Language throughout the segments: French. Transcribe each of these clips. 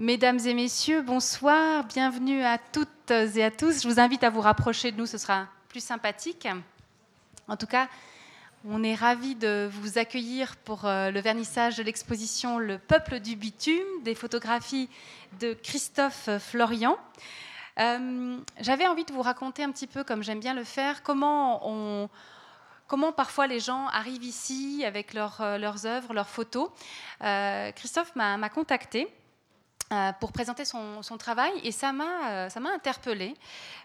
Mesdames et messieurs, bonsoir, bienvenue à toutes et à tous. Je vous invite à vous rapprocher de nous, ce sera plus sympathique. En tout cas, on est ravis de vous accueillir pour euh, le vernissage de l'exposition Le peuple du bitume, des photographies de Christophe Florian. Euh, j'avais envie de vous raconter un petit peu, comme j'aime bien le faire, comment, parfois les gens arrivent ici avec euh, leurs œuvres, leurs photos. Christophe m'a contacté euh, pour présenter son, travail et ça m'a euh, ça m'a interpellée.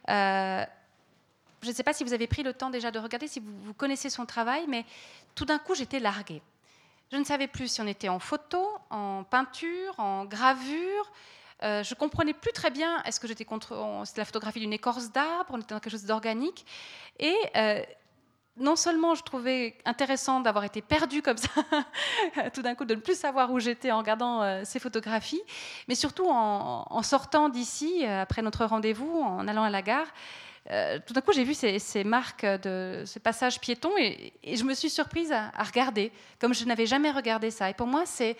Euh, je ne sais pas si vous avez pris le temps déjà de regarder, si vous, connaissez son travail, mais tout d'un coup j'étais larguée. Je ne savais plus si on était en photo, en peinture, en gravure. je comprenais plus très bien est-ce que j'étais contre la photographie d'une écorce d'arbre, on était dans quelque chose d'organique. Et non seulement je trouvais intéressant d'avoir été perdue comme ça, tout d'un coup de ne plus savoir où j'étais en regardant euh, ces photographies, mais surtout en, sortant d'ici, euh, après notre rendez-vous, en allant à la gare, euh, tout d'un coup j'ai vu ces, marques de ce passage piéton et, je me suis surprise à regarder, comme je n'avais jamais regardé ça. Et pour moi, c'est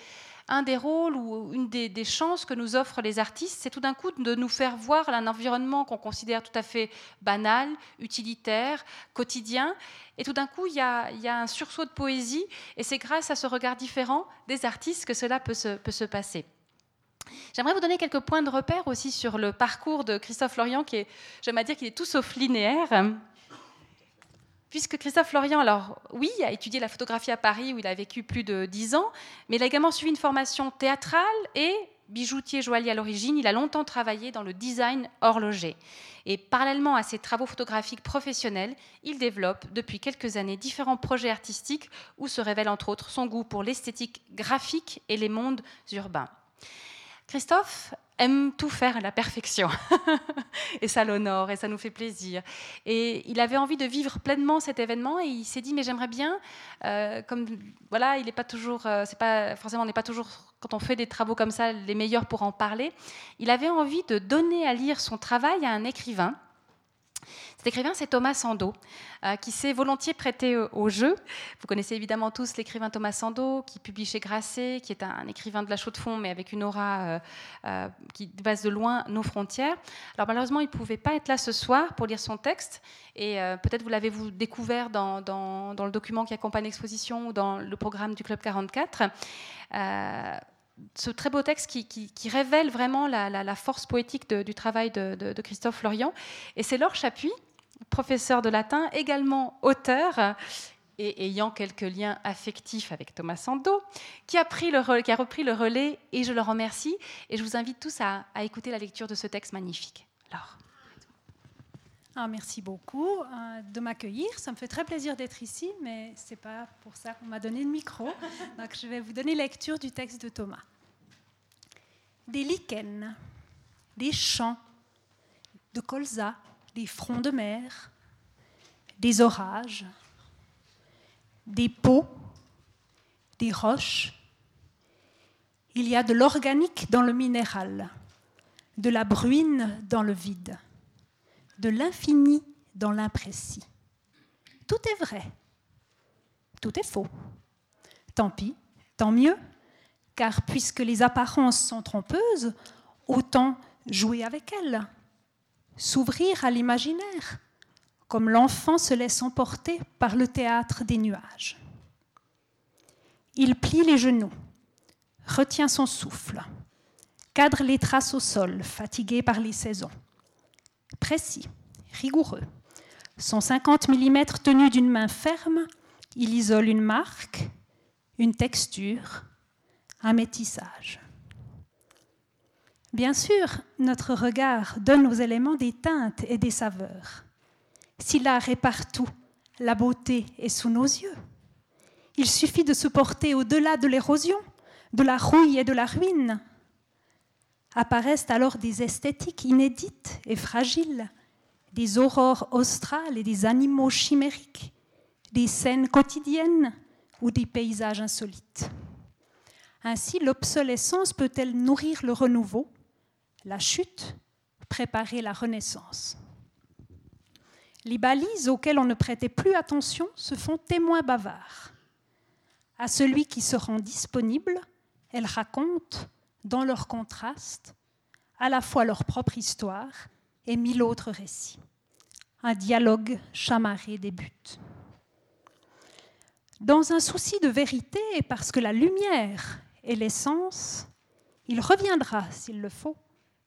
un des rôles ou une des, chances que nous offrent les artistes, c'est tout d'un coup de nous faire voir un environnement qu'on considère tout à fait banal, utilitaire, quotidien. Et tout d'un coup, il y, a, un sursaut de poésie, et c'est grâce à ce regard différent des artistes que cela peut se, passer. J'aimerais vous donner quelques points de repère aussi sur le parcours de Christophe Lorient, qui est, j'aime dire qu'il est tout sauf linéaire puisque Christophe Florian, alors oui, a étudié la photographie à Paris où il a vécu plus de dix ans, mais il a également suivi une formation théâtrale et bijoutier joaillier à l'origine, il a longtemps travaillé dans le design horloger. Et parallèlement à ses travaux photographiques professionnels, il développe depuis quelques années différents projets artistiques où se révèle entre autres son goût pour l'esthétique graphique et les mondes urbains. Christophe aime tout faire à la perfection. et ça l'honore et ça nous fait plaisir. Et il avait envie de vivre pleinement cet événement et il s'est dit mais j'aimerais bien, euh, comme voilà, il n'est pas toujours, euh, c'est pas forcément on n'est pas toujours quand on fait des travaux comme ça les meilleurs pour en parler. Il avait envie de donner à lire son travail à un écrivain cet écrivain, c'est Thomas Sando, euh, qui s'est volontiers prêté au jeu. Vous connaissez évidemment tous l'écrivain Thomas Sando, qui publie chez Grasset, qui est un, écrivain de la Chaux-de-Fonds, mais avec une aura euh, euh, qui dépasse de loin nos frontières. Alors malheureusement, il ne pouvait pas être là ce soir pour lire son texte, et peut-être vous l'avez vous découvert dans, le document qui accompagne l'exposition ou dans le programme du Club 44 ce très beau texte qui, révèle vraiment la, force poétique du travail de, Christophe Florian. Et c'est Laure Chapuis, professeur de latin, également auteur et ayant quelques liens affectifs avec Thomas Sando, qui a, repris le relais et je le remercie. Et je vous invite tous à, écouter la lecture de ce texte magnifique. Laure. Ah, merci beaucoup euh, de m'accueillir. Ça me fait très plaisir d'être ici, mais ce n'est pas pour ça qu'on m'a donné le micro. Donc, je vais vous donner lecture du texte de Thomas. Des lichens, des champs de colza, des fronts de mer, des orages, des pots, des roches. Il y a de l'organique dans le minéral, de la bruine dans le vide de l'infini dans l'imprécis. Tout est vrai, tout est faux. Tant pis, tant mieux, car puisque les apparences sont trompeuses, autant jouer avec elles, s'ouvrir à l'imaginaire, comme l'enfant se laisse emporter par le théâtre des nuages. Il plie les genoux, retient son souffle, cadre les traces au sol, fatigué par les saisons précis, rigoureux. Son 50 mm tenu d'une main ferme, il isole une marque, une texture, un métissage. Bien sûr, notre regard donne aux éléments des teintes et des saveurs. Si l'art est partout, la beauté est sous nos yeux. Il suffit de se porter au-delà de l'érosion, de la rouille et de la ruine, apparaissent alors des esthétiques inédites et fragiles, des aurores australes et des animaux chimériques, des scènes quotidiennes ou des paysages insolites. Ainsi, l'obsolescence peut-elle nourrir le renouveau, la chute, préparer la renaissance? Les balises auxquelles on ne prêtait plus attention se font témoins bavards. À celui qui se rend disponible, elles racontent dans leur contraste, à la fois leur propre histoire et mille autres récits. Un dialogue chamarré débute. Dans un souci de vérité, parce que la lumière est l'essence, il reviendra, s'il le faut,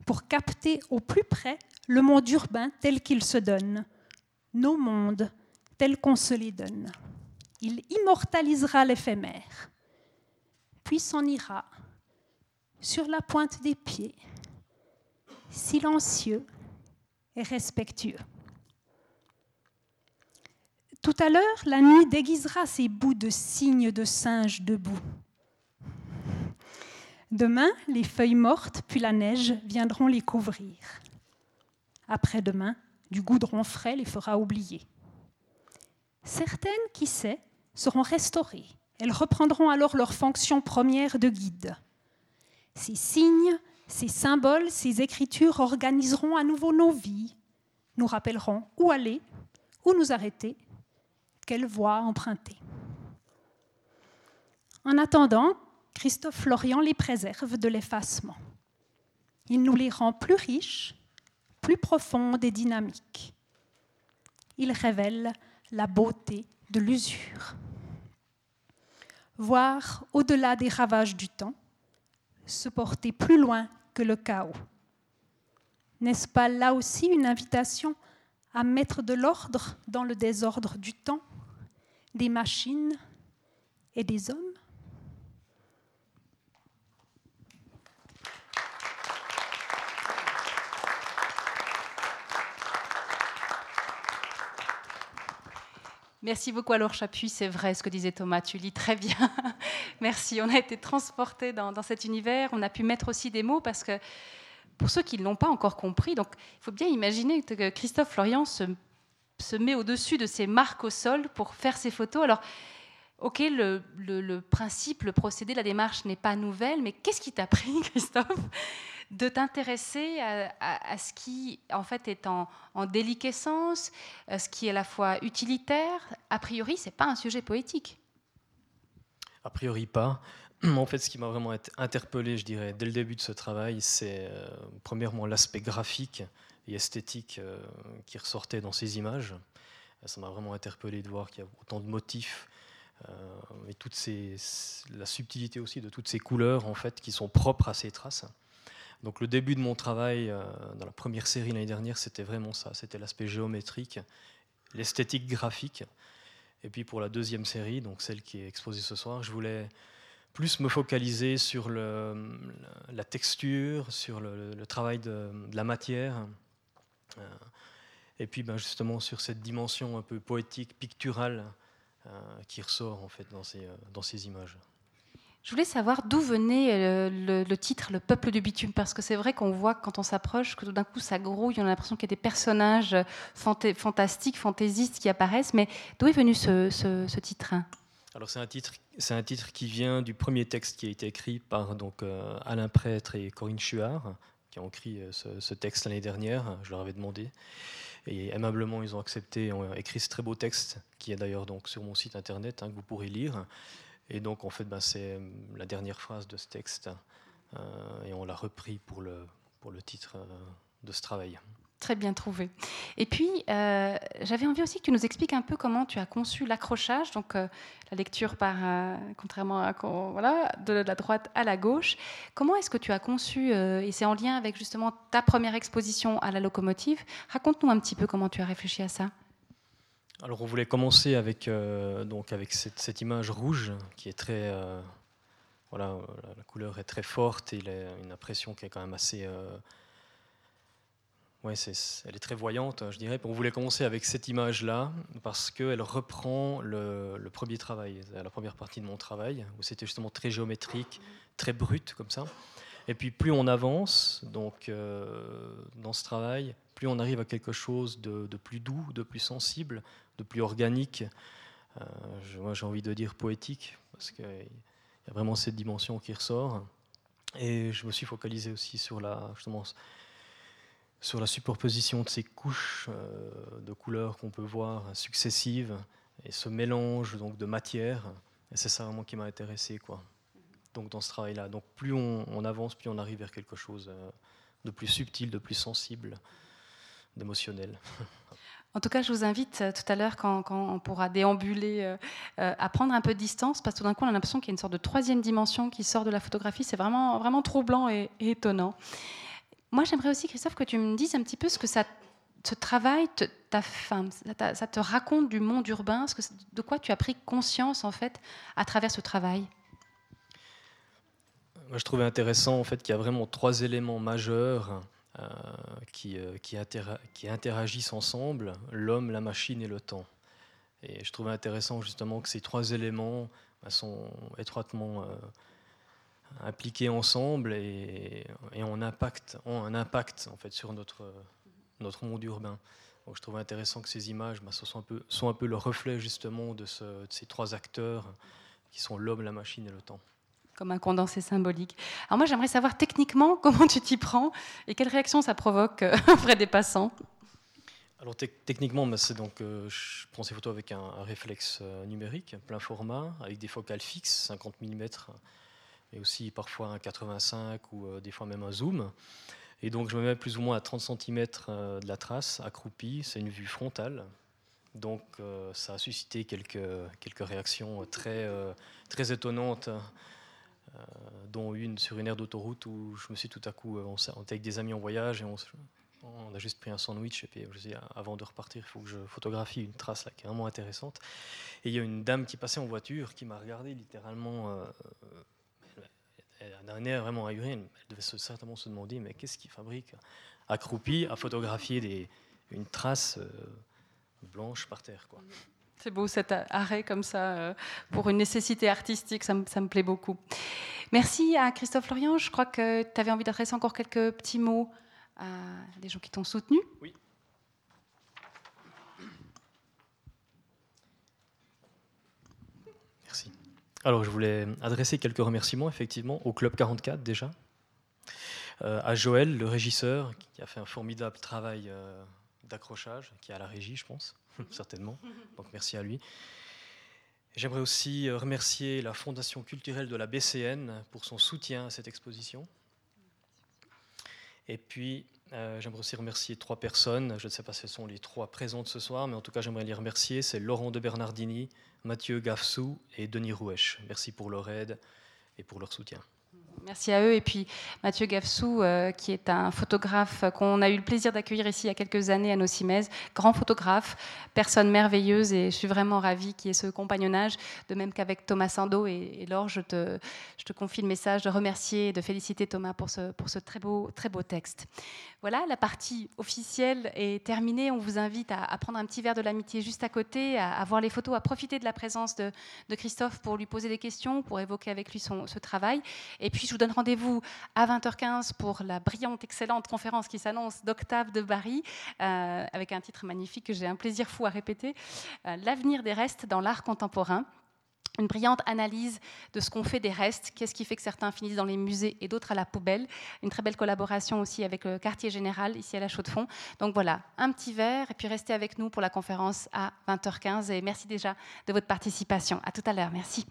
pour capter au plus près le monde urbain tel qu'il se donne, nos mondes tels qu'on se les donne. Il immortalisera l'éphémère, puis s'en ira sur la pointe des pieds, silencieux et respectueux. Tout à l'heure, la nuit déguisera ses bouts de signes de singes debout. Demain, les feuilles mortes puis la neige viendront les couvrir. Après-demain, du goudron frais les fera oublier. Certaines, qui sait, seront restaurées. Elles reprendront alors leur fonction première de guide. Ces signes, ces symboles, ces écritures organiseront à nouveau nos vies, nous rappelleront où aller, où nous arrêter, quelle voie emprunter. En attendant, Christophe Florian les préserve de l'effacement. Il nous les rend plus riches, plus profondes et dynamiques. Il révèle la beauté de l'usure. Voir au-delà des ravages du temps, se porter plus loin que le chaos. N'est-ce pas là aussi une invitation à mettre de l'ordre dans le désordre du temps, des machines et des hommes? Merci beaucoup alors Chapuis, c'est vrai ce que disait Thomas, tu lis très bien. Merci, on a été transportés dans, cet univers, on a pu mettre aussi des mots parce que pour ceux qui ne l'ont pas encore compris, donc il faut bien imaginer que Christophe Florian se, met au-dessus de ses marques au sol pour faire ses photos. Alors, ok, le, le principe, le procédé, la démarche n'est pas nouvelle, mais qu'est-ce qui t'a pris, Christophe? De t'intéresser à, ce qui en fait est en, déliquescence, ce qui est à la fois utilitaire. A priori, c'est pas un sujet poétique. A priori pas. En fait, ce qui m'a vraiment interpellé, je dirais, dès le début de ce travail, c'est euh, premièrement l'aspect graphique et esthétique euh, qui ressortait dans ces images. Ça m'a vraiment interpellé de voir qu'il y a autant de motifs euh, et toutes ces, la subtilité aussi de toutes ces couleurs en fait qui sont propres à ces traces. Donc le début de mon travail euh, dans la première série l'année dernière, c'était vraiment ça, c'était l'aspect géométrique, l'esthétique graphique. Et puis pour la deuxième série, donc celle qui est exposée ce soir, je voulais plus me focaliser sur le, la texture, sur le, travail de, la matière, euh, et puis ben, justement sur cette dimension un peu poétique, picturale, euh, qui ressort en fait dans ces, dans ces images. Je voulais savoir d'où venait euh, le, titre Le peuple du bitume, parce que c'est vrai qu'on voit quand on s'approche que tout d'un coup ça grouille, on a l'impression qu'il y a des personnages fantastiques, fantaisistes qui apparaissent, mais d'où est venu ce, titre? Alors c'est un titre, un titre qui vient du premier texte qui a été écrit par donc euh, Alain Prêtre et Corinne Chuard, qui ont écrit euh, ce, texte l'année dernière. Je leur avais demandé et aimablement ils ont accepté, ont écrit ce très beau texte qui est d'ailleurs sur mon site internet hein, que vous pourrez lire. Et donc, en fait, ben, c'est euh, la dernière phrase de ce texte. Euh, et on l'a repris pour le, pour le titre euh, de ce travail. Très bien trouvé. Et puis, j'avais envie aussi que tu nous expliques un peu comment tu as conçu l'accrochage, donc la lecture par, contrairement à voilà, de la droite à la gauche. Comment est-ce que tu as conçu, et c'est en lien avec justement ta première exposition à la locomotive, raconte-nous un petit peu comment tu as réfléchi à ça. Alors on voulait commencer avec, euh, donc avec cette, image rouge qui est très... Euh, voilà, la, couleur est très forte et il a une impression qui est quand même assez... Euh, ouais, elle est très voyante, je dirais. On voulait commencer avec cette image-là parce qu'elle reprend le, le, premier travail, la première partie de mon travail, où c'était justement très géométrique, très brut comme ça. Et puis plus on avance donc, dans ce travail, plus on arrive à quelque chose de, de plus doux, de plus sensible, de plus organique. Euh, j'ai envie de dire poétique, parce qu'il y a vraiment cette dimension qui ressort. Et je me suis focalisé aussi sur la, sur la superposition de ces couches euh, de couleurs qu'on peut voir successives et ce mélange donc de matière. Et c'est ça vraiment qui m'a intéressé, quoi. donc dans ce travail-là. Donc plus on, avance, plus on arrive vers quelque chose de plus subtil, de plus sensible, d'émotionnel. En tout cas, je vous invite tout à l'heure, quand, on pourra déambuler, à prendre un peu de distance, parce que tout d'un coup, on a l'impression qu'il y a une sorte de troisième dimension qui sort de la photographie. C'est vraiment, vraiment troublant et, étonnant. Moi, j'aimerais aussi, Christophe, que tu me dises un petit peu ce que ce travail, ta, femme, ça, te raconte du monde urbain, de quoi tu as pris conscience en fait à travers ce travail? Moi, je trouvais intéressant en fait qu'il y a vraiment trois éléments majeurs euh, qui, euh, qui, interagissent ensemble l'homme, la machine et le temps. Et je trouvais intéressant justement que ces trois éléments bah, sont étroitement euh, impliqués ensemble et, ont, un impact en fait sur notre monde urbain. Donc je trouve intéressant que ces images bah, sont un peu le reflet justement de, ces trois acteurs qui sont l'homme, la machine et le temps. Comme un condensé symbolique. Alors moi j'aimerais savoir techniquement comment tu t'y prends et quelle réaction ça provoque euh, auprès des passants. Alors techniquement, bah, c'est donc, euh, je prends ces photos avec un, réflexe euh, numérique, plein format, avec des focales fixes, 50 mm, mais aussi parfois un 85 ou des fois même un zoom. Et donc je me mets plus ou moins à 30 cm de la trace, accroupi, c'est une vue frontale. Donc ça a suscité quelques, quelques réactions très, très étonnantes, dont une sur une aire d'autoroute où je me suis tout à coup, on, était avec des amis en voyage et on, a juste pris un sandwich et puis je dis, avant de repartir, il faut que je photographie une trace là qui est vraiment intéressante. Et il y a une dame qui passait en voiture qui m'a regardé littéralement d'un air vraiment ahuri, elle devait certainement se demander mais qu'est-ce qu'il fabrique? Accroupi à photographier une trace euh, blanche par terre. Quoi. C'est beau cet arrêt comme ça euh, pour une nécessité artistique, ça, ça, me plaît beaucoup. Merci à Christophe Lorient. Je crois que tu avais envie d'adresser encore quelques petits mots à des gens qui t'ont soutenu. Oui. Alors, je voulais adresser quelques remerciements, effectivement, au Club 44 déjà, euh, à Joël, le régisseur, qui a fait un formidable travail euh, d'accrochage, qui est à la régie, je pense, certainement. Donc, merci à lui. J'aimerais aussi euh, remercier la Fondation culturelle de la BCN pour son soutien à cette exposition. Et puis, j'aimerais aussi remercier trois personnes. Je ne sais pas si elles sont les trois présentes ce soir, mais en tout cas, j'aimerais les remercier. C'est Laurent de Bernardini, Mathieu Gafsou et Denis Rouèche. Merci pour leur aide et pour leur soutien. Merci à eux. Et puis Mathieu Gafsou, euh, qui est un photographe qu'on a eu le plaisir d'accueillir ici il y a quelques années à Nocimès, grand photographe, personne merveilleuse, et je suis vraiment ravie qu'il y ait ce compagnonnage, de même qu'avec Thomas Sando. Et, Laure, je te, je te confie le message de remercier et de féliciter Thomas pour ce, pour ce très, beau, très beau texte. Voilà, la partie officielle est terminée. On vous invite à, prendre un petit verre de l'amitié juste à côté, à, voir les photos, à profiter de la présence de, Christophe pour lui poser des questions, pour évoquer avec lui son, ce travail. Et puis, je vous donne rendez-vous à 20h15 pour la brillante, excellente conférence qui s'annonce d'Octave de Barry, euh, avec un titre magnifique que j'ai un plaisir fou à répéter, euh, L'avenir des restes dans l'art contemporain une brillante analyse de ce qu'on fait des restes, qu'est-ce qui fait que certains finissent dans les musées et d'autres à la poubelle. Une très belle collaboration aussi avec le quartier général ici à la Chaux-de-Fonds. Donc voilà, un petit verre et puis restez avec nous pour la conférence à 20h15 et merci déjà de votre participation. À tout à l'heure, merci.